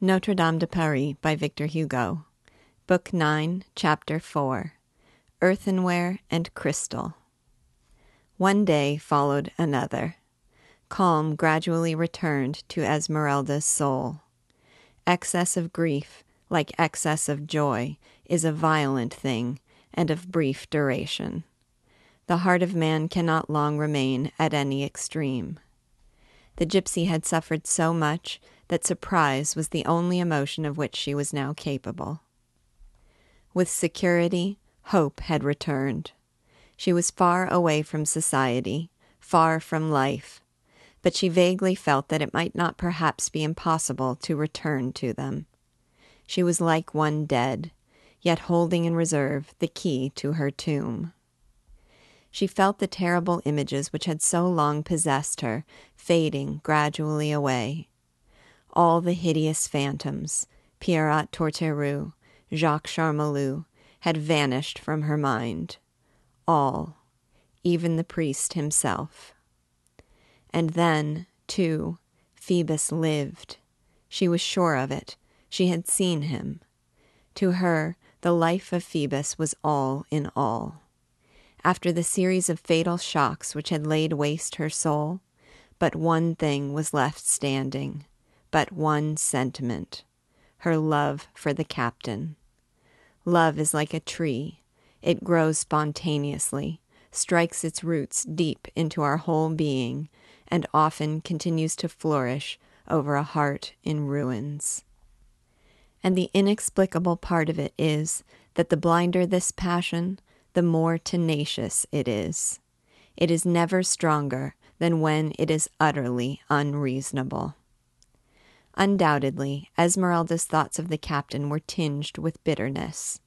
Notre Dame de Paris by Victor Hugo. Book 9, Chapter 4 Earthenware and Crystal. One day followed another. Calm gradually returned to Esmeralda's soul. Excess of grief, like excess of joy, is a violent thing and of brief duration. The heart of man cannot long remain at any extreme. The gypsy had suffered so much that surprise was the only emotion of which she was now capable. With security, hope had returned. She was far away from society, far from life, but she vaguely felt that it might not perhaps be impossible to return to them. She was like one dead, yet holding in reserve the key to her tomb. She felt the terrible images which had so long possessed her fading gradually away. All the hideous phantoms, Pierrat Torterue, Jacques Charmolue, had vanished from her mind. All, even the priest himself. And then, too, Phoebus lived. She was sure of it. She had seen him. To her, the life of Phoebus was all in all after the series of fatal shocks which had laid waste her soul, but one thing was left standing, but one sentiment her love for the captain. Love is like a tree, it grows spontaneously, strikes its roots deep into our whole being, and often continues to flourish over a heart in ruins. And the inexplicable part of it is that the blinder this passion, the more tenacious it is. It is never stronger than when it is utterly unreasonable. Undoubtedly, Esmeralda's thoughts of the captain were tinged with bitterness.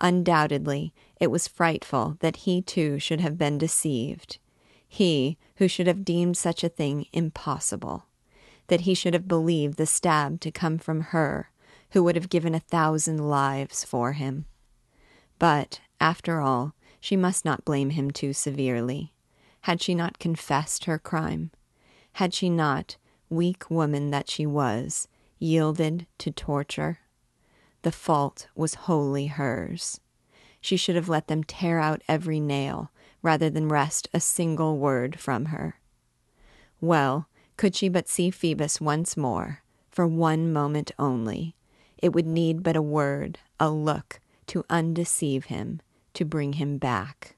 Undoubtedly, it was frightful that he too should have been deceived, he who should have deemed such a thing impossible, that he should have believed the stab to come from her, who would have given a thousand lives for him. But after all, she must not blame him too severely. Had she not confessed her crime? Had she not, weak woman that she was, yielded to torture? The fault was wholly hers. She should have let them tear out every nail rather than wrest a single word from her. Well, could she but see Phoebus once more, for one moment only, it would need but a word, a look, to undeceive him to bring him back.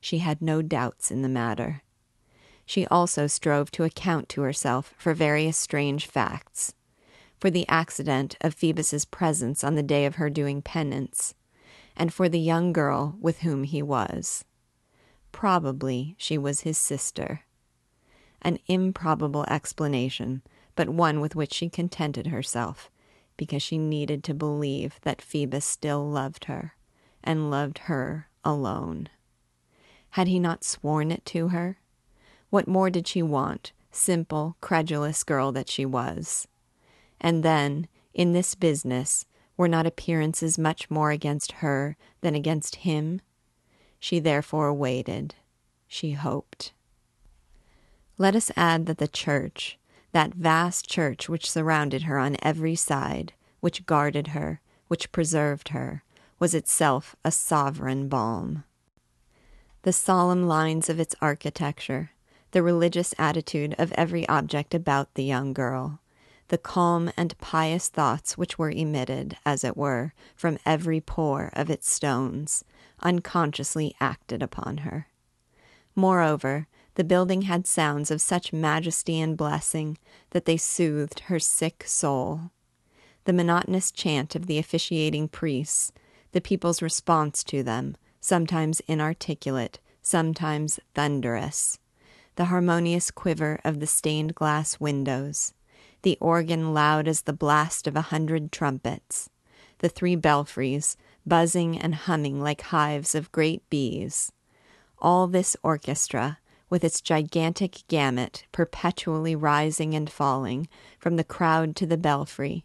She had no doubts in the matter. She also strove to account to herself for various strange facts for the accident of Phoebus's presence on the day of her doing penance, and for the young girl with whom he was. Probably she was his sister. An improbable explanation, but one with which she contented herself, because she needed to believe that Phoebus still loved her and loved her alone. Had he not sworn it to her? What more did she want, simple, credulous girl that she was? And then, in this business, were not appearances much more against her than against him? She therefore waited. She hoped. Let us add that the church, that vast church which surrounded her on every side, which guarded her, which preserved her, was itself a sovereign balm. The solemn lines of its architecture, the religious attitude of every object about the young girl, the calm and pious thoughts which were emitted, as it were, from every pore of its stones, unconsciously acted upon her. Moreover, the building had sounds of such majesty and blessing that they soothed her sick soul. The monotonous chant of the officiating priests, the people's response to them, sometimes inarticulate, sometimes thunderous, the harmonious quiver of the stained glass windows, the organ loud as the blast of a hundred trumpets, the three belfries buzzing and humming like hives of great bees. All this orchestra, with its gigantic gamut perpetually rising and falling from the crowd to the belfry,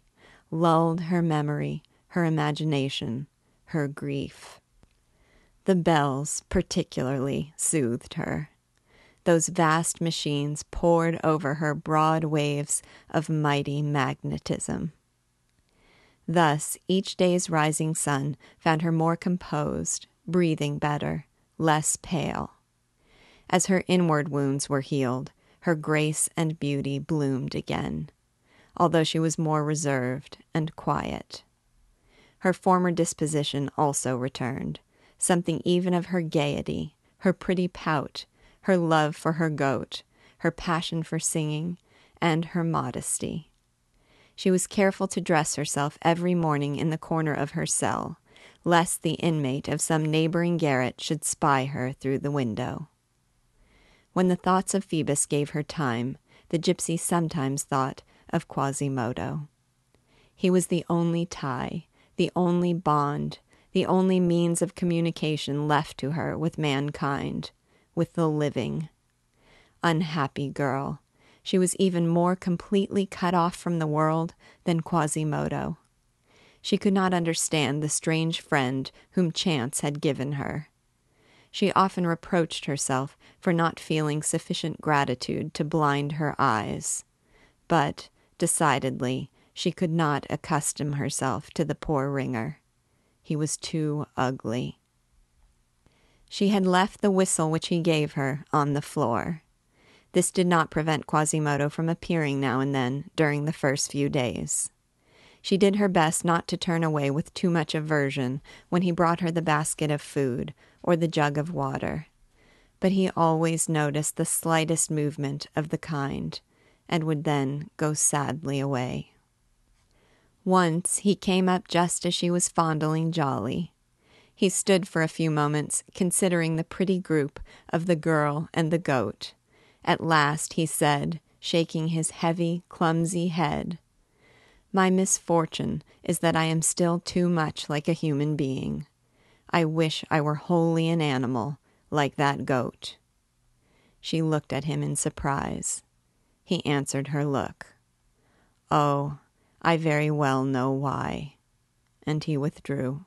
lulled her memory, her imagination, her grief. The bells, particularly, soothed her. Those vast machines poured over her broad waves of mighty magnetism. Thus, each day's rising sun found her more composed, breathing better, less pale. As her inward wounds were healed, her grace and beauty bloomed again, although she was more reserved and quiet. Her former disposition also returned, something even of her gaiety, her pretty pout, her love for her goat, her passion for singing, and her modesty. She was careful to dress herself every morning in the corner of her cell, lest the inmate of some neighboring garret should spy her through the window. When the thoughts of Phoebus gave her time, the gypsy sometimes thought of Quasimodo. He was the only tie, the only bond, the only means of communication left to her with mankind, with the living. Unhappy girl, she was even more completely cut off from the world than Quasimodo. She could not understand the strange friend whom chance had given her. She often reproached herself for not feeling sufficient gratitude to blind her eyes. But, decidedly, she could not accustom herself to the poor ringer. He was too ugly. She had left the whistle which he gave her on the floor. This did not prevent Quasimodo from appearing now and then during the first few days. She did her best not to turn away with too much aversion when he brought her the basket of food or the jug of water. But he always noticed the slightest movement of the kind and would then go sadly away. Once he came up just as she was fondling Djali. He stood for a few moments, considering the pretty group of the girl and the goat. At last he said, shaking his heavy, clumsy head, My misfortune is that I am still too much like a human being. I wish I were wholly an animal, like that goat. She looked at him in surprise. He answered her look. Oh, I very well know why. And he withdrew.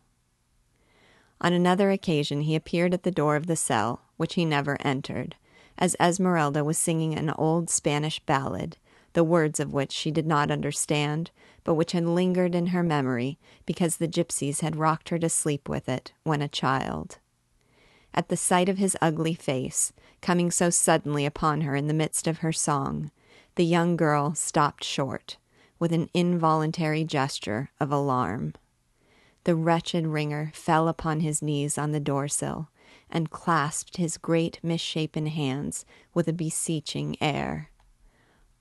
On another occasion he appeared at the door of the cell, which he never entered, as Esmeralda was singing an old Spanish ballad, the words of which she did not understand, but which had lingered in her memory because the gypsies had rocked her to sleep with it when a child. At the sight of his ugly face, coming so suddenly upon her in the midst of her song, the young girl stopped short with an involuntary gesture of alarm. The wretched ringer fell upon his knees on the door sill and clasped his great misshapen hands with a beseeching air.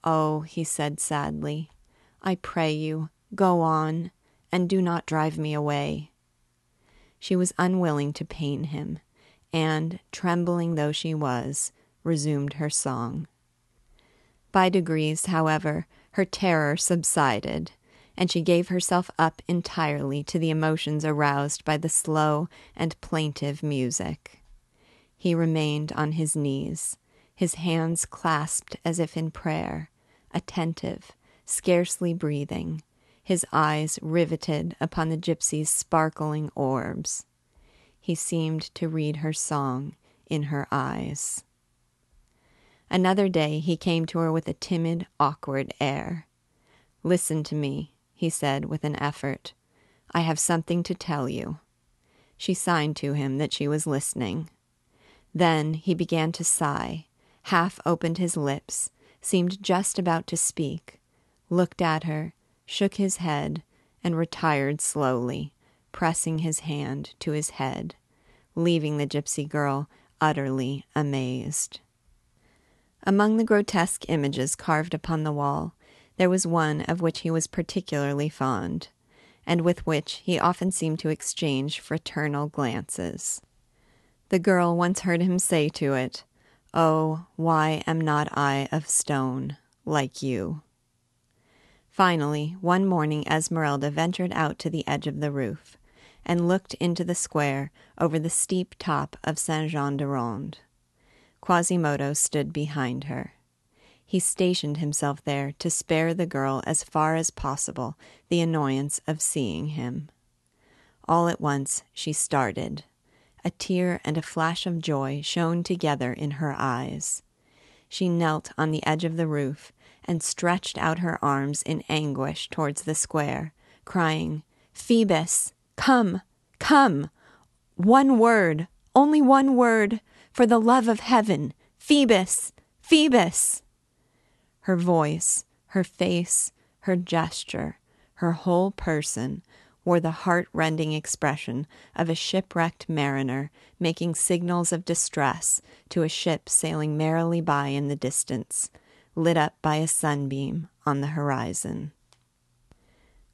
Oh, he said sadly, I pray you, go on, and do not drive me away. She was unwilling to pain him, and, trembling though she was, resumed her song. By degrees, however, her terror subsided, and she gave herself up entirely to the emotions aroused by the slow and plaintive music. He remained on his knees, his hands clasped as if in prayer, attentive, scarcely breathing, his eyes riveted upon the gypsy's sparkling orbs. He seemed to read her song in her eyes. Another day he came to her with a timid, awkward air. Listen to me, he said with an effort. I have something to tell you. She signed to him that she was listening. Then he began to sigh, half opened his lips, seemed just about to speak, looked at her, shook his head, and retired slowly, pressing his hand to his head, leaving the gypsy girl utterly amazed. Among the grotesque images carved upon the wall, there was one of which he was particularly fond, and with which he often seemed to exchange fraternal glances. The girl once heard him say to it, Oh, why am not I of stone, like you? Finally, one morning Esmeralda ventured out to the edge of the roof, and looked into the square over the steep top of Saint Jean le Rond. Quasimodo stood behind her. He stationed himself there to spare the girl as far as possible the annoyance of seeing him. All at once she started. A tear and a flash of joy shone together in her eyes. She knelt on the edge of the roof and stretched out her arms in anguish towards the square, crying, Phoebus, come, come. One word, only one word, for the love of heaven. Phoebus, Phoebus. Her voice, her face, her gesture, her whole person wore the heart rending expression of a shipwrecked mariner making signals of distress to a ship sailing merrily by in the distance, lit up by a sunbeam on the horizon.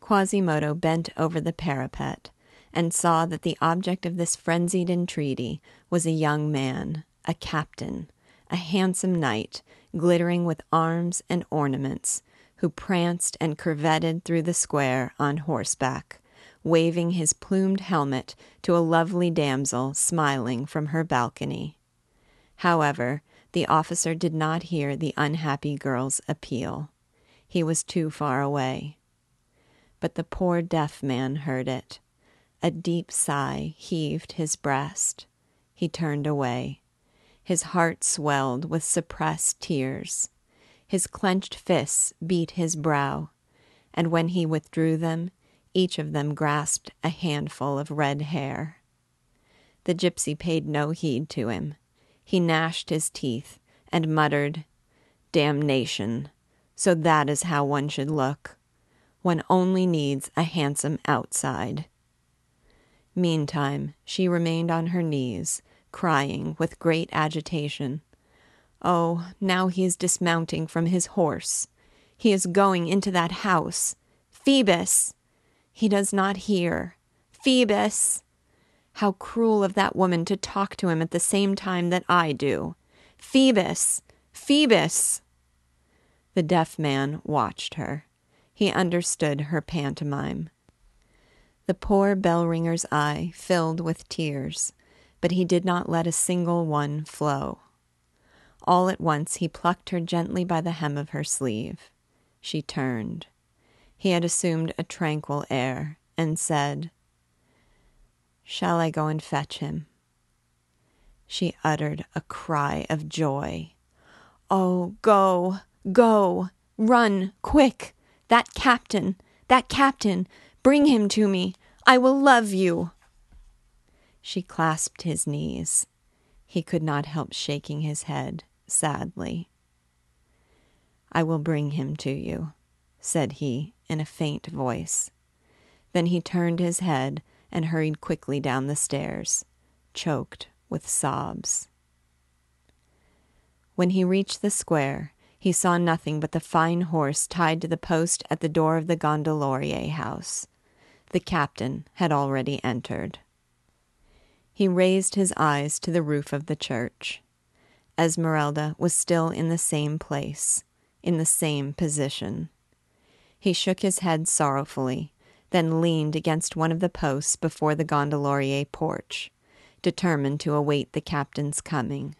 Quasimodo bent over the parapet and saw that the object of this frenzied entreaty was a young man, a captain, a handsome knight, glittering with arms and ornaments, who pranced and curvetted through the square on horseback, waving his plumed helmet to a lovely damsel smiling from her balcony. However, the officer did not hear the unhappy girl's appeal. He was too far away. But the poor deaf man heard it. A deep sigh heaved his breast. He turned away. His heart swelled with suppressed tears. His clenched fists beat his brow, and when he withdrew them, each of them grasped a handful of red hair. The gypsy paid no heed to him. He gnashed his teeth and muttered, Damnation! So that is how one should look. One only needs a handsome outside. Meantime, she remained on her knees, crying with great agitation. Oh, now he is dismounting from his horse. He is going into that house. Phoebus! He does not hear. Phoebus! How cruel of that woman to talk to him at the same time that I do. Phoebus! Phoebus! The deaf man watched her. He understood her pantomime. The poor bell ringer's eye filled with tears, but he did not let a single one flow. All at once he plucked her gently by the hem of her sleeve. She turned. He had assumed a tranquil air, and said, Shall I go and fetch him? She uttered a cry of joy. Oh, go, go, run, quick! That captain, that captain, bring him to me. I will love you. She clasped his knees. He could not help shaking his head sadly. I will bring him to you, said he in a faint voice. Then he turned his head and hurried quickly down the stairs, choked with sobs. When he reached the square, he saw nothing but the fine horse tied to the post at the door of the Gondelaurier house. The captain had already entered. He raised his eyes to the roof of the church. Esmeralda was still in the same place, in the same position. He shook his head sorrowfully, then leaned against one of the posts before the Gondelaurier porch, determined to await the captain's coming.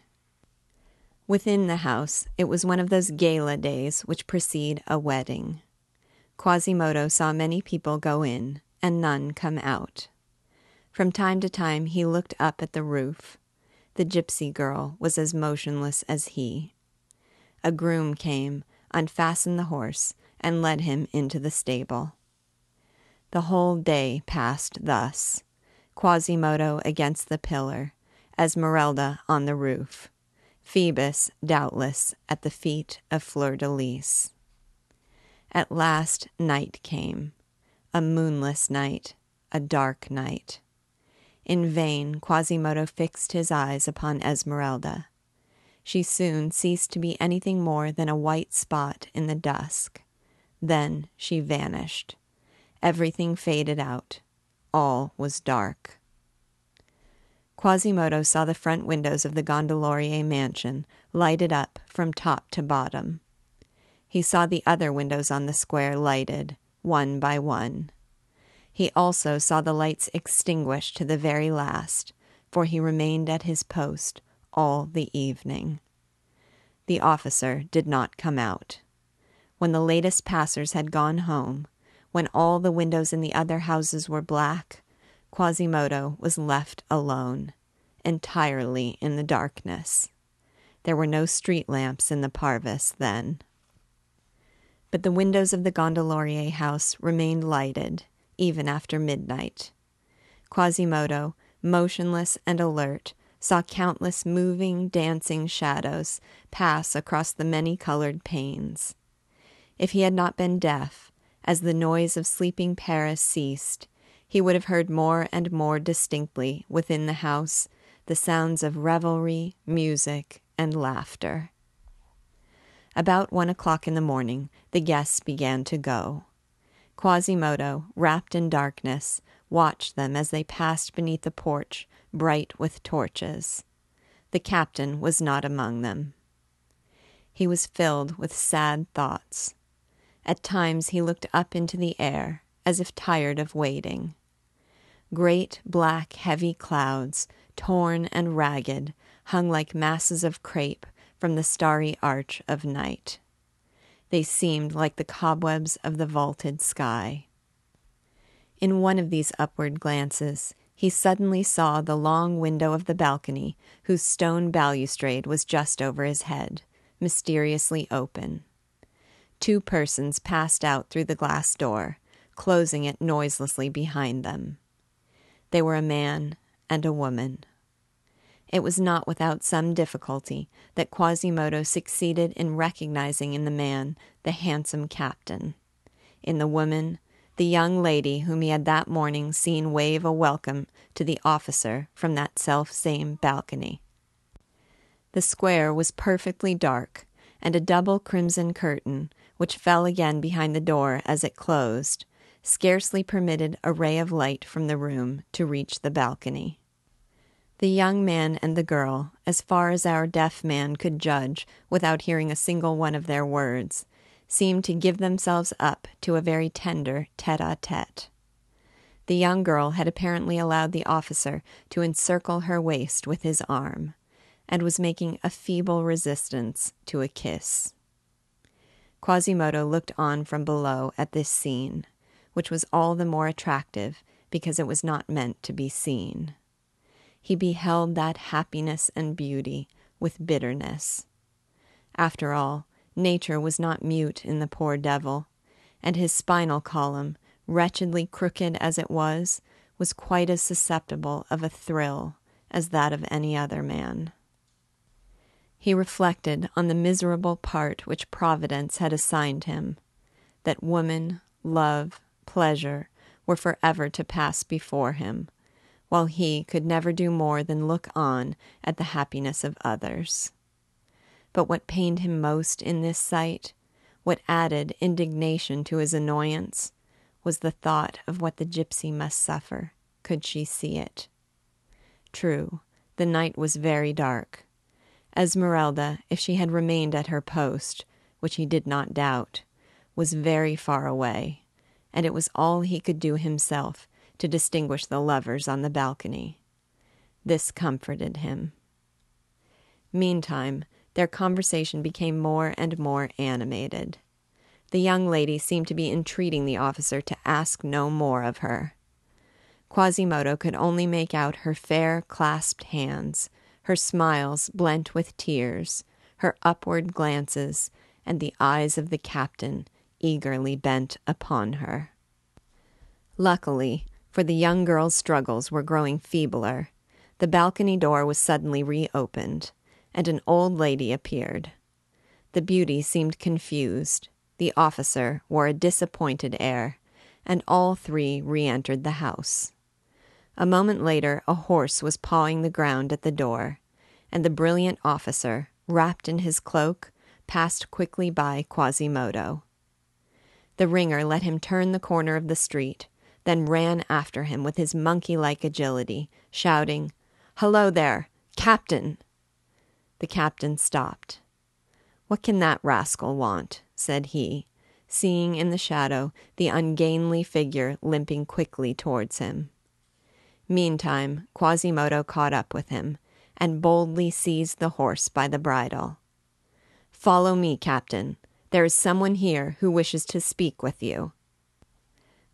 Within the house, it was one of those gala days which precede a wedding. Quasimodo saw many people go in and none come out. From time to time he looked up at the roof. The gypsy girl was as motionless as he. A groom came, unfastened the horse, and led him into the stable. The whole day passed thus Quasimodo against the pillar, Esmeralda on the roof, Phoebus, doubtless, at the feet of Fleur de Lis. At last night came, a moonless night, a dark night. In vain Quasimodo fixed his eyes upon Esmeralda. She soon ceased to be anything more than a white spot in the dusk. Then she vanished. Everything faded out. All was dark. Quasimodo saw the front windows of the Gondelaurier mansion lighted up from top to bottom. He saw the other windows on the square lighted, one by one. He also saw the lights extinguished to the very last, for he remained at his post all the evening. The officer did not come out when the latest passers had gone home, when all the windows in the other houses were black, Quasimodo was left alone, entirely in the darkness. There were no street lamps in the Parvis then. But the windows of the Gondelaurier house remained lighted, even after midnight. Quasimodo, motionless and alert, saw countless moving, dancing shadows pass across the many colored panes. If he had not been deaf, as the noise of sleeping Paris ceased, he would have heard more and more distinctly within the house the sounds of revelry, music, and laughter. About one o'clock in the morning, the guests began to go. Quasimodo, wrapped in darkness, watched them as they passed beneath the porch, bright with torches. The captain was not among them. He was filled with sad thoughts. At times he looked up into the air, as if tired of waiting. Great black heavy clouds, torn and ragged, hung like masses of crape from the starry arch of night. They seemed like the cobwebs of the vaulted sky. In one of these upward glances, he suddenly saw the long window of the balcony, whose stone balustrade was just over his head, mysteriously open. Two persons passed out through the glass door, closing it noiselessly behind them. They were a man and a woman. It was not without some difficulty that Quasimodo succeeded in recognizing in the man the handsome captain, in the woman the young lady whom he had that morning seen wave a welcome to the officer from that self same balcony. The square was perfectly dark, and a double crimson curtain, which fell again behind the door as it closed, scarcely permitted a ray of light from the room to reach the balcony. The young man and the girl, as far as our deaf man could judge without hearing a single one of their words, seemed to give themselves up to a very tender tete a tete. The young girl had apparently allowed the officer to encircle her waist with his arm, and was making a feeble resistance to a kiss. Quasimodo looked on from below at this scene which was all the more attractive because it was not meant to be seen. He beheld that happiness and beauty with bitterness. After all, nature was not mute in the poor devil, and his spinal column, wretchedly crooked as it was, was quite as susceptible of a thrill as that of any other man. He reflected on the miserable part which Providence had assigned him, that woman, love, pleasure were forever to pass before him, while he could never do more than look on at the happiness of others. But what pained him most in this sight, what added indignation to his annoyance, was the thought of what the gypsy must suffer, could she see it. True, the night was very dark. Esmeralda, if she had remained at her post, which he did not doubt, was very far away and it was all he could do himself to distinguish the lovers on the balcony. This comforted him. Meantime, their conversation became more and more animated. The young lady seemed to be entreating the officer to ask no more of her. Quasimodo could only make out her fair clasped hands, her smiles blent with tears, her upward glances, and the eyes of the captain eagerly bent upon her. Luckily, for the young girl's struggles were growing feebler, the balcony door was suddenly reopened, and an old lady appeared. The beauty seemed confused, the officer wore a disappointed air, and all three re entered the house. A moment later, a horse was pawing the ground at the door, and the brilliant officer, wrapped in his cloak, passed quickly by Quasimodo. The ringer let him turn the corner of the street, then ran after him with his monkey like agility, shouting, Hello there, Captain! The captain stopped. What can that rascal want? said he, seeing in the shadow the ungainly figure limping quickly towards him. Meantime, Quasimodo caught up with him and boldly seized the horse by the bridle. Follow me, Captain. There is someone here who wishes to speak with you.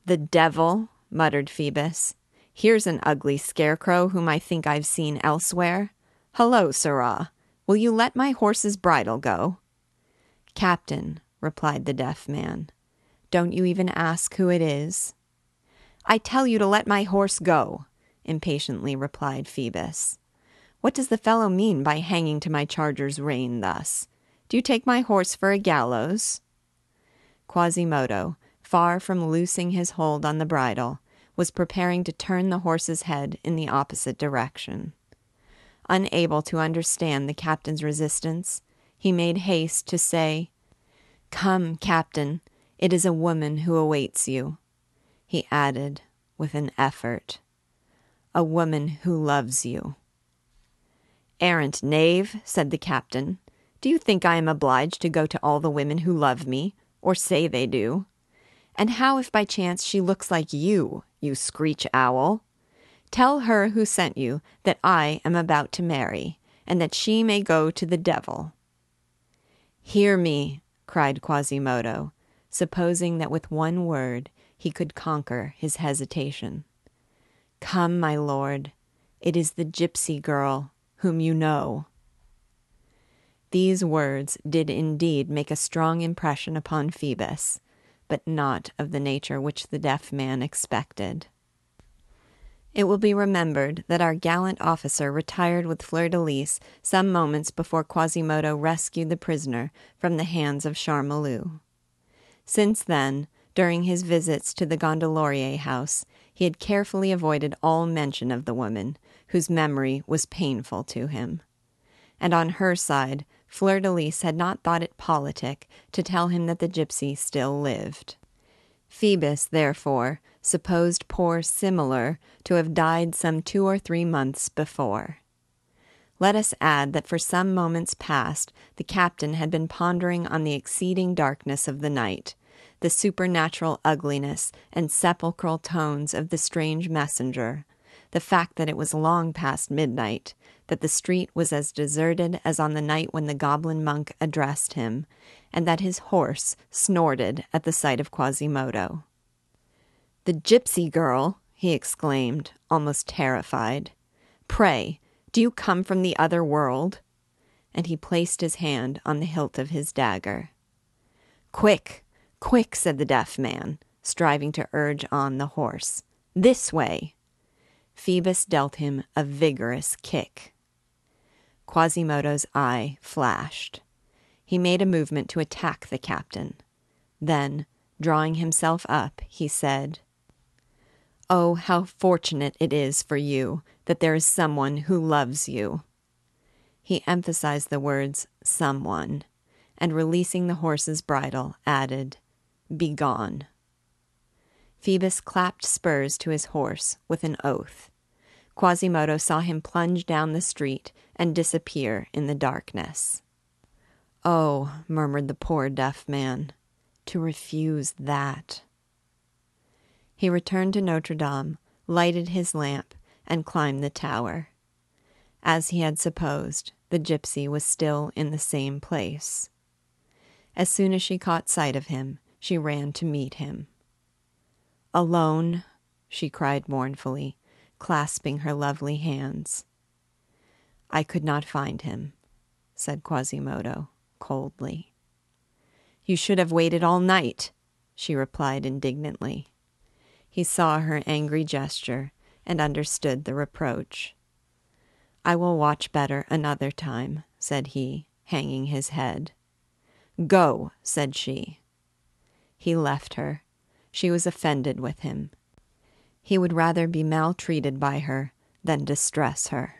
The devil, muttered Phoebus. Here's an ugly scarecrow whom I think I've seen elsewhere. Hullo, sirrah! Will you let my horse's bridle go? Captain, replied the deaf man, don't you even ask who it is? I tell you to let my horse go, impatiently replied Phoebus. What does the fellow mean by hanging to my charger's rein thus? Do you take my horse for a gallows? Quasimodo, far from loosing his hold on the bridle, was preparing to turn the horse's head in the opposite direction. Unable to understand the captain's resistance, he made haste to say, Come, captain, it is a woman who awaits you. He added, with an effort, A woman who loves you. Errant knave, said the captain, do you think I am obliged to go to all the women who love me, or say they do? And how if by chance she looks like you, you screech owl? Tell her who sent you that I am about to marry, and that she may go to the devil. Hear me, cried Quasimodo, supposing that with one word he could conquer his hesitation. Come, my lord, it is the gypsy girl whom you know. These words did indeed make a strong impression upon Phoebus, but not of the nature which the deaf man expected. It will be remembered that our gallant officer retired with Fleur de Lis some moments before Quasimodo rescued the prisoner from the hands of Charmolue. Since then, during his visits to the Gondelaurier house, he had carefully avoided all mention of the woman, whose memory was painful to him. And on her side, Fleur de Lis had not thought it politic to tell him that the gypsy still lived. Phoebus, therefore, supposed poor Similar to have died some two or three months before. Let us add that for some moments past the captain had been pondering on the exceeding darkness of the night, the supernatural ugliness and sepulchral tones of the strange messenger, the fact that it was long past midnight, that the street was as deserted as on the night when the goblin monk addressed him, and that his horse snorted at the sight of Quasimodo. The gypsy girl, he exclaimed, almost terrified. Pray, do you come from the other world? And he placed his hand on the hilt of his dagger. Quick, quick, said the deaf man, striving to urge on the horse. This way. Phoebus dealt him a vigorous kick. Quasimodo's eye flashed. He made a movement to attack the captain. Then, drawing himself up, he said, Oh, how fortunate it is for you that there is someone who loves you. He emphasized the words someone, and releasing the horse's bridle, added, Begone. Phoebus clapped spurs to his horse with an oath. Quasimodo saw him plunge down the street and disappear in the darkness. Oh, murmured the poor deaf man, to refuse that. He returned to Notre Dame, lighted his lamp, and climbed the tower. As he had supposed, the gypsy was still in the same place. As soon as she caught sight of him, she ran to meet him. Alone, she cried mournfully, clasping her lovely hands. I could not find him, said Quasimodo coldly. You should have waited all night, she replied indignantly. He saw her angry gesture and understood the reproach. I will watch better another time, said he, hanging his head. Go, said she. He left her. She was offended with him. He would rather be maltreated by her than distress her.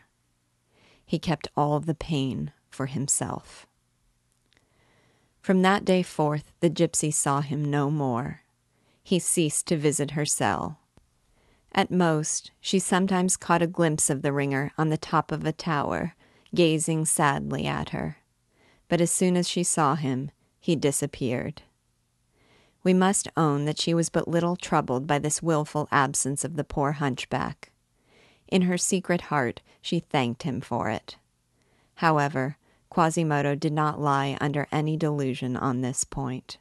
He kept all the pain for himself. From that day forth, the gypsy saw him no more. He ceased to visit her cell. At most, she sometimes caught a glimpse of the ringer on the top of a tower, gazing sadly at her. But as soon as she saw him, he disappeared. We must own that she was but little troubled by this wilful absence of the poor hunchback. In her secret heart, she thanked him for it. However, Quasimodo did not lie under any delusion on this point.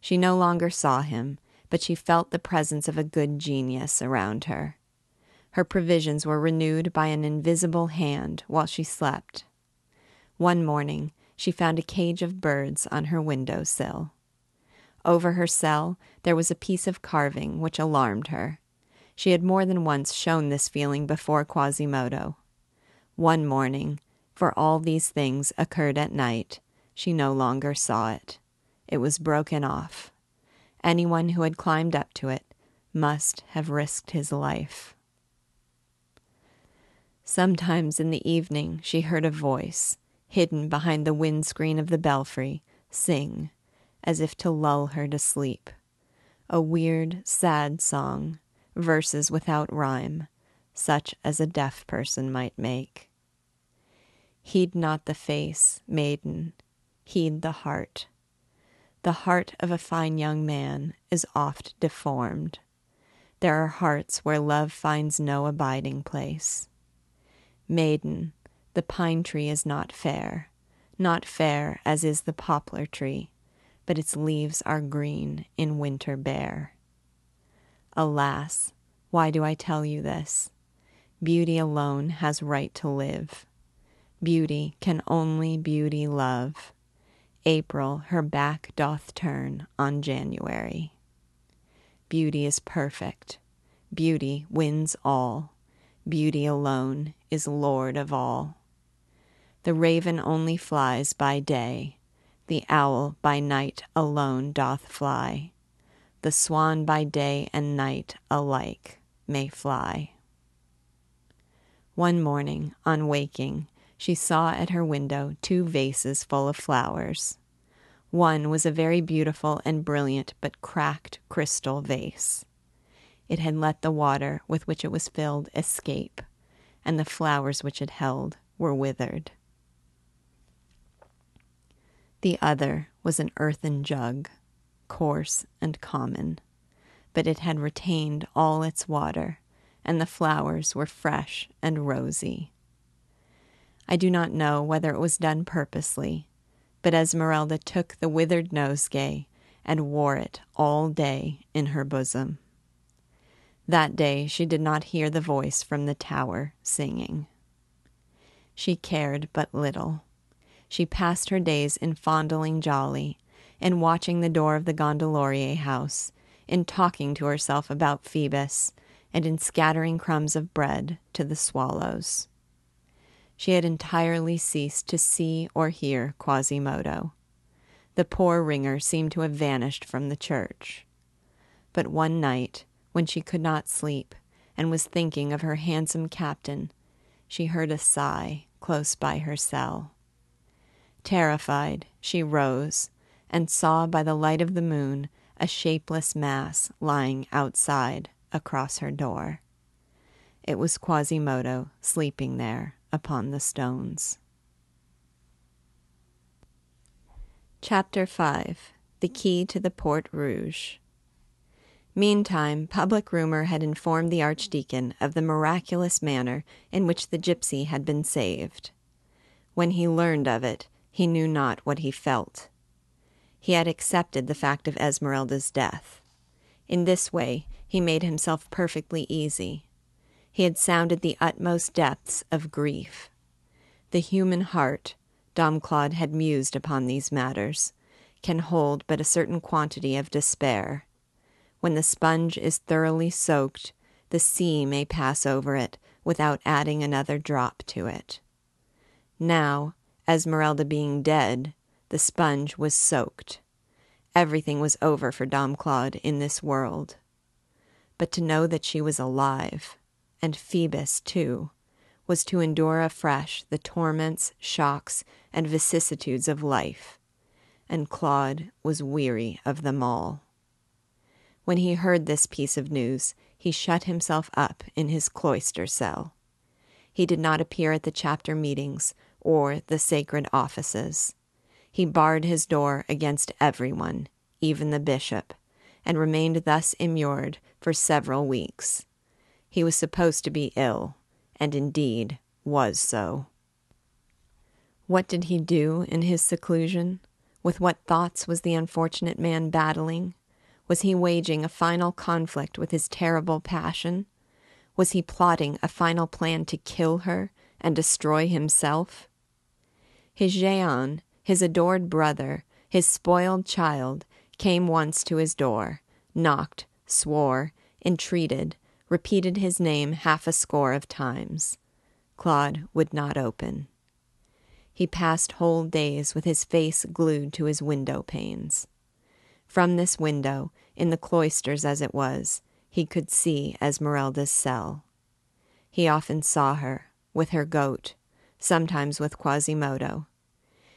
She no longer saw him, but she felt the presence of a good genius around her. Her provisions were renewed by an invisible hand while she slept. One morning, she found a cage of birds on her window sill. Over her cell there was a piece of carving which alarmed her. She had more than once shown this feeling before Quasimodo. One morning, for all these things occurred at night, she no longer saw it. It was broken off. Anyone who had climbed up to it must have risked his life. Sometimes in the evening she heard a voice, hidden behind the windscreen of the belfry, sing, as if to lull her to sleep. A weird, sad song, verses without rhyme, such as a deaf person might make. Heed not the face, maiden, heed the heart. The heart of a fine young man is oft deformed. There are hearts where love finds no abiding place. Maiden, the pine tree is not fair, not fair as is the poplar tree, but its leaves are green, in winter bare. Alas, why do I tell you this? Beauty alone has right to live. Beauty can only beauty love. April her back doth turn on January. Beauty is perfect. Beauty wins all. Beauty alone is Lord of all. The raven only flies by day, the owl by night alone doth fly. The swan by day and night alike may fly. One morning, on waking, she saw at her window two vases full of flowers. One was a very beautiful and brilliant but cracked crystal vase. It had let the water with which it was filled escape, and the flowers which it held were withered. The other was an earthen jug, coarse and common, but it had retained all its water, and the flowers were fresh and rosy. I do not know whether it was done purposely, but Esmeralda took the withered nosegay and wore it all day in her bosom. That day she did not hear the voice from the tower singing. She cared but little. She passed her days in fondling Djali, in watching the door of the Gondelaurier house, in talking to herself about Phoebus, and in scattering crumbs of bread to the swallows. She had entirely ceased to see or hear Quasimodo. The poor ringer seemed to have vanished from the church. But one night, when she could not sleep and was thinking of her handsome captain, she heard a sigh close by her cell. Terrified, she rose and saw by the light of the moon a shapeless mass lying outside across her door. It was Quasimodo sleeping there upon the stones. Chapter 5 The Key to the Porte Rouge Meantime, public rumor had informed the Archdeacon of the miraculous manner in which the gypsy had been saved. When he learned of it, he knew not what he felt. He had accepted the fact of Esmeralda's death. In this way, he made himself perfectly easy. He had sounded the utmost depths of grief. The human heart, Dom Claude had mused upon these matters, can hold but a certain quantity of despair when the sponge is thoroughly soaked, the sea may pass over it without adding another drop to it. Now, Esmeralda being dead, the sponge was soaked. Everything was over for Dom Claude in this world. But to know that she was alive, and Phoebus too, was to endure afresh the torments, shocks, and vicissitudes of life, and Claude was weary of them all. When he heard this piece of news, he shut himself up in his cloister cell. He did not appear at the chapter meetings or the sacred offices. He barred his door against everyone, even the bishop, and remained thus immured for several weeks. He was supposed to be ill, and indeed was so. What did he do in his seclusion? With what thoughts was the unfortunate man battling? Was he waging a final conflict with his terrible passion? Was he plotting a final plan to kill her and destroy himself? His Jehan, his adored brother, his spoiled child, came once to his door, knocked, swore, entreated, repeated his name half a score of times. Claude would not open. He passed whole days with his face glued to his window panes. From this window, in the cloisters as it was, he could see Esmeralda's cell. He often saw her, with her goat, sometimes with Quasimodo.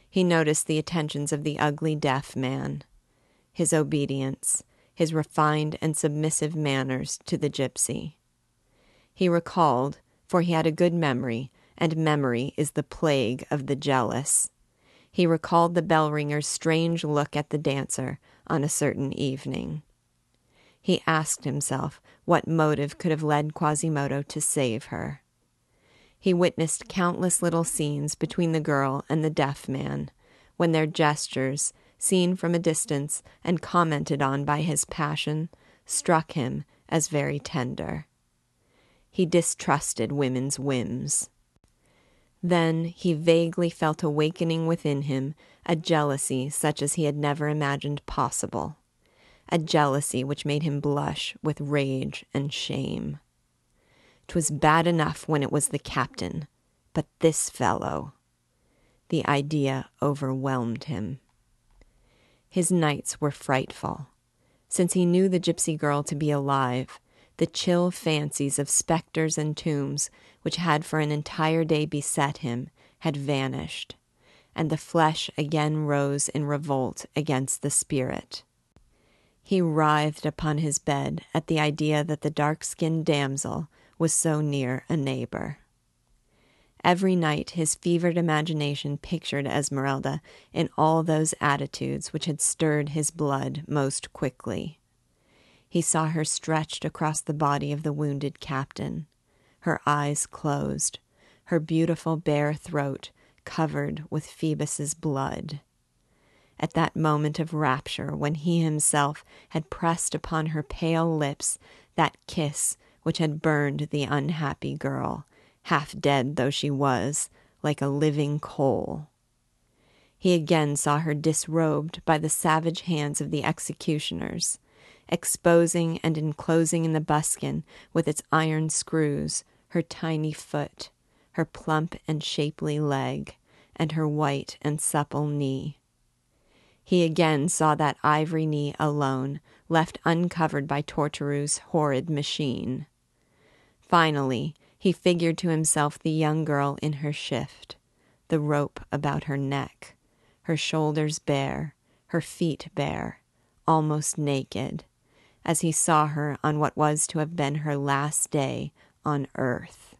He noticed the attentions of the ugly deaf man, his obedience, his refined and submissive manners to the gypsy. He recalled, for he had a good memory, and memory is the plague of the jealous. He recalled the bell ringer's strange look at the dancer on a certain evening. He asked himself what motive could have led Quasimodo to save her. He witnessed countless little scenes between the girl and the deaf man, when their gestures, seen from a distance and commented on by his passion, struck him as very tender. He distrusted women's whims. Then he vaguely felt awakening within him a jealousy such as he had never imagined possible, a jealousy which made him blush with rage and shame. 'Twas bad enough when it was the captain, but this fellow. The idea overwhelmed him. His nights were frightful. Since he knew the gypsy girl to be alive, the chill fancies of specters and tombs, which had for an entire day beset him, had vanished, and the flesh again rose in revolt against the spirit. He writhed upon his bed at the idea that the dark skinned damsel was so near a neighbor. Every night his fevered imagination pictured Esmeralda in all those attitudes which had stirred his blood most quickly. He saw her stretched across the body of the wounded captain, her eyes closed, her beautiful bare throat covered with Phoebus's blood. At that moment of rapture, when he himself had pressed upon her pale lips that kiss which had burned the unhappy girl, half dead though she was, like a living coal. He again saw her disrobed by the savage hands of the executioners, exposing and enclosing in the buskin with its iron screws her tiny foot, her plump and shapely leg, and her white and supple knee. He again saw that ivory knee alone, left uncovered by Torterue's horrid machine. Finally, he figured to himself the young girl in her shift, the rope about her neck, her shoulders bare, her feet bare, almost naked, as he saw her on what was to have been her last day on earth.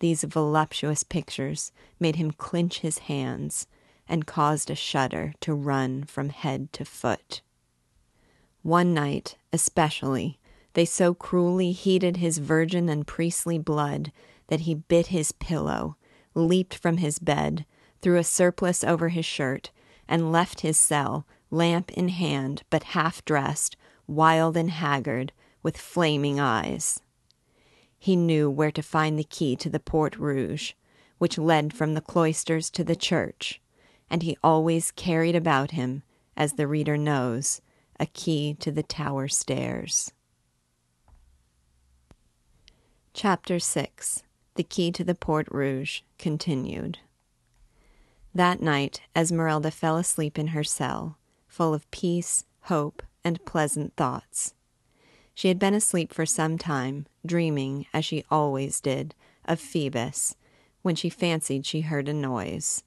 These voluptuous pictures made him clinch his hands and caused a shudder to run from head to foot. One night, especially, they so cruelly heated his virgin and priestly blood that he bit his pillow, leaped from his bed, threw a surplice over his shirt, and left his cell, lamp in hand, but half dressed, wild and haggard, with flaming eyes. He knew where to find the key to the Porte Rouge, which led from the cloisters to the church, and he always carried about him, as the reader knows, a key to the tower stairs. Chapter 6 The Key to the Porte Rouge continued. That night, Esmeralda fell asleep in her cell, full of peace, hope, and pleasant thoughts. She had been asleep for some time, dreaming, as she always did, of Phoebus, when she fancied she heard a noise.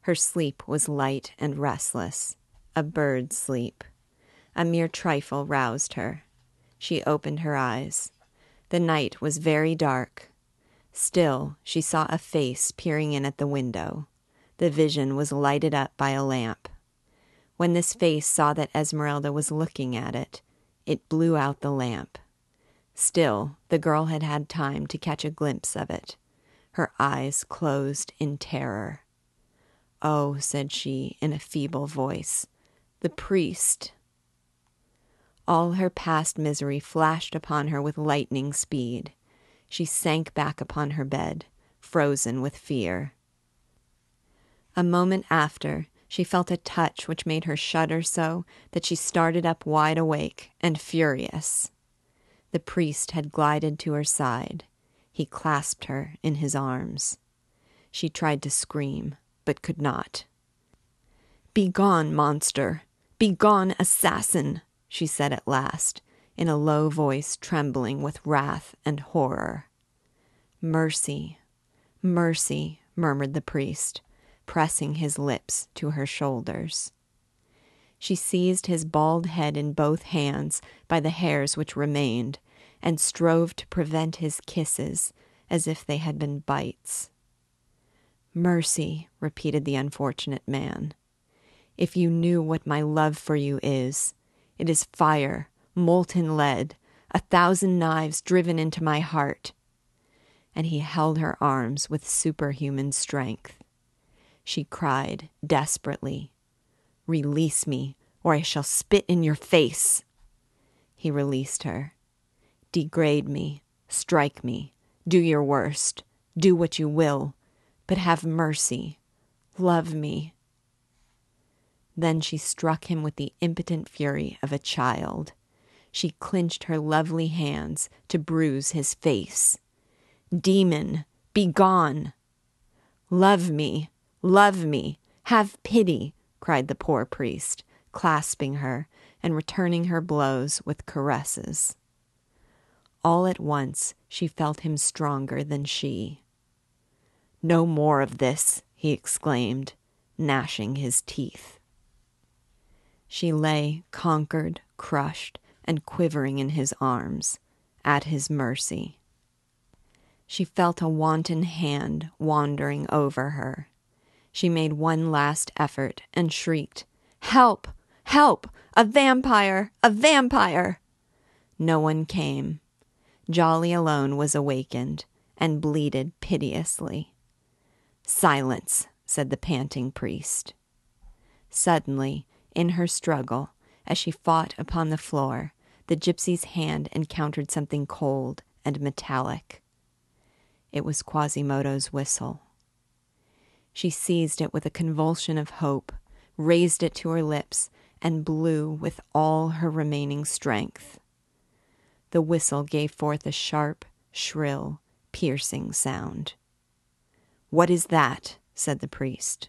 Her sleep was light and restless, a bird's sleep. A mere trifle roused her. She opened her eyes. The night was very dark. Still, she saw a face peering in at the window. The vision was lighted up by a lamp. When this face saw that Esmeralda was looking at it, it blew out the lamp. Still, the girl had had time to catch a glimpse of it. Her eyes closed in terror. Oh, said she in a feeble voice, the priest. All her past misery flashed upon her with lightning speed. She sank back upon her bed, frozen with fear. A moment after, She felt a touch which made her shudder so that she started up wide awake and furious. The priest had glided to her side. He clasped her in his arms. She tried to scream, but could not. Begone, monster! Begone, assassin! She said at last, in a low voice trembling with wrath and horror. Mercy, mercy, murmured the priest, pressing his lips to her shoulders. She seized his bald head in both hands by the hairs which remained, and strove to prevent his kisses as if they had been bites. Mercy, repeated the unfortunate man. If you knew what my love for you is, it is fire, molten lead, a thousand knives driven into my heart. And he held her arms with superhuman strength. She cried desperately, Release me, or I shall spit in your face. He released her. Degrade me, strike me, do your worst, do what you will, but have mercy, love me. Then she struck him with the impotent fury of a child. She clinched her lovely hands to bruise his face. Demon, begone! Love me, love me, have pity, cried the poor priest, clasping her and returning her blows with caresses. All at once she felt him stronger than she. No more of this, he exclaimed, gnashing his teeth. She lay conquered, crushed, and quivering in his arms, at his mercy. She felt a wanton hand wandering over her. She made one last effort and shrieked, Help! Help! A vampire! A vampire! No one came. Djali alone was awakened and bleated piteously. Silence, said the panting priest. Suddenly, in her struggle, as she fought upon the floor, the gypsy's hand encountered something cold and metallic. It was Quasimodo's whistle. She seized it with a convulsion of hope, raised it to her lips, and blew with all her remaining strength. The whistle gave forth a sharp, shrill, piercing sound. What is that? said the priest.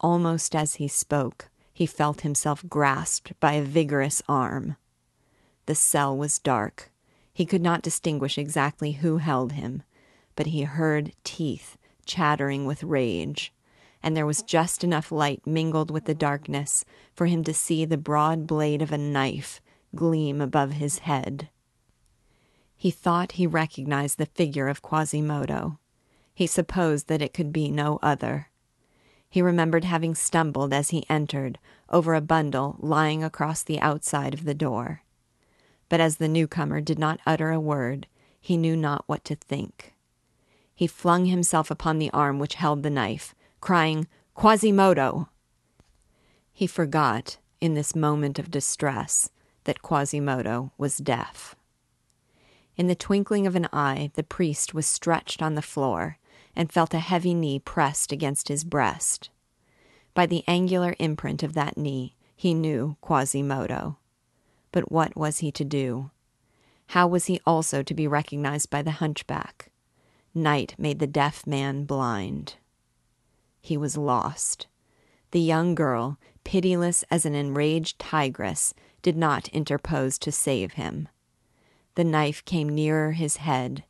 Almost as he spoke, he felt himself grasped by a vigorous arm. The cell was dark. He could not distinguish exactly who held him, but he heard teeth chattering with rage, and there was just enough light mingled with the darkness for him to see the broad blade of a knife gleam above his head. He thought he recognized the figure of Quasimodo. He supposed that it could be no other. He remembered having stumbled as he entered over a bundle lying across the outside of the door. But as the newcomer did not utter a word, he knew not what to think. He flung himself upon the arm which held the knife, crying, Quasimodo! He forgot, in this moment of distress, that Quasimodo was deaf. In the twinkling of an eye, the priest was stretched on the floor, and felt a heavy knee pressed against his breast. By the angular imprint of that knee, he knew Quasimodo. But what was he to do? How was he also to be recognized by the hunchback? Night made the deaf man blind. He was lost. The young girl, pitiless as an enraged tigress, did not interpose to save him. The knife came nearer his head.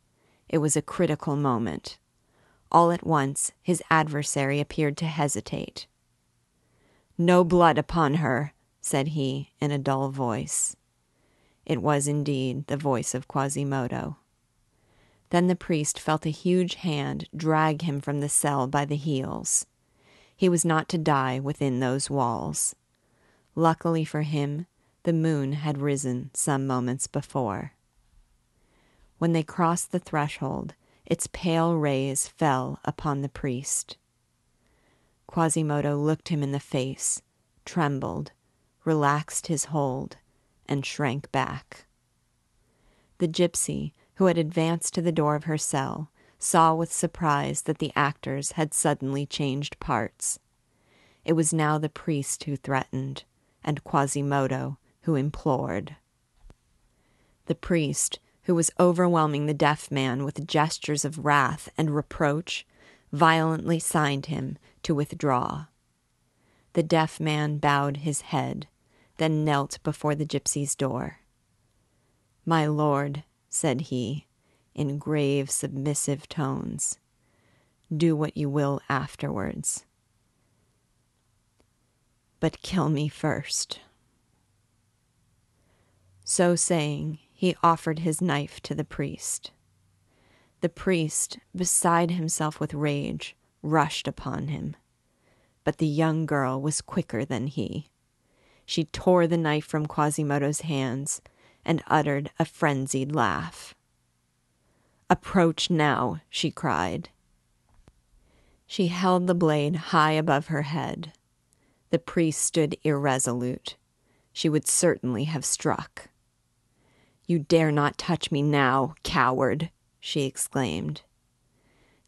It was a critical moment. All at once his adversary appeared to hesitate. No blood upon her, said he in a dull voice. It was indeed the voice of Quasimodo. Then the priest felt a huge hand drag him from the cell by the heels. He was not to die within those walls. Luckily for him, the moon had risen some moments before. When they crossed the threshold, its pale rays fell upon the priest. Quasimodo looked him in the face, trembled, relaxed his hold, and shrank back. The gypsy, who had advanced to the door of her cell, saw with surprise that the actors had suddenly changed parts. It was now the priest who threatened, and Quasimodo who implored. The priest, who was overwhelming the deaf man with gestures of wrath and reproach, violently signed him to withdraw. The deaf man bowed his head, then knelt before the gypsy's door. My lord, said he, in grave, submissive tones, do what you will afterwards. But kill me first. So saying, he offered his knife to the priest. The priest, beside himself with rage, rushed upon him. But the young girl was quicker than he. She tore the knife from Quasimodo's hands and uttered a frenzied laugh. Approach now, she cried. She held the blade high above her head. The priest stood irresolute. She would certainly have struck. You dare not touch me now, coward, she exclaimed.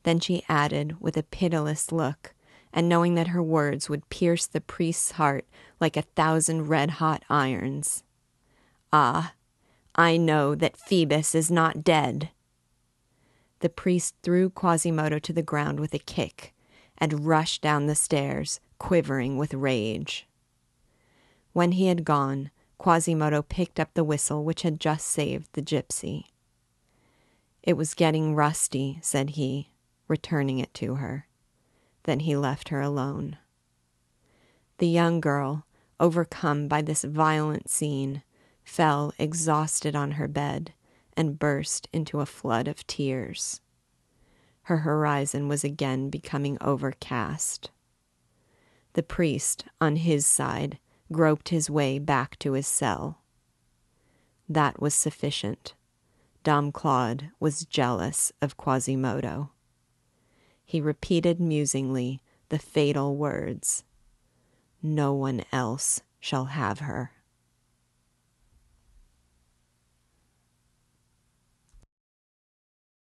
Then she added, with a pitiless look, and knowing that her words would pierce the priest's heart like a thousand red hot irons Ah, I know that Phoebus is not dead. The priest threw Quasimodo to the ground with a kick and rushed down the stairs, quivering with rage. When he had gone, Quasimodo picked up the whistle which had just saved the gypsy. It was getting rusty, said he, returning it to her. Then he left her alone. The young girl, overcome by this violent scene, fell exhausted on her bed and burst into a flood of tears. Her horizon was again becoming overcast. The priest, on his side, groped his way back to his cell. That was sufficient. Dom Claude was jealous of Quasimodo. He repeated musingly the fatal words No one else shall have her.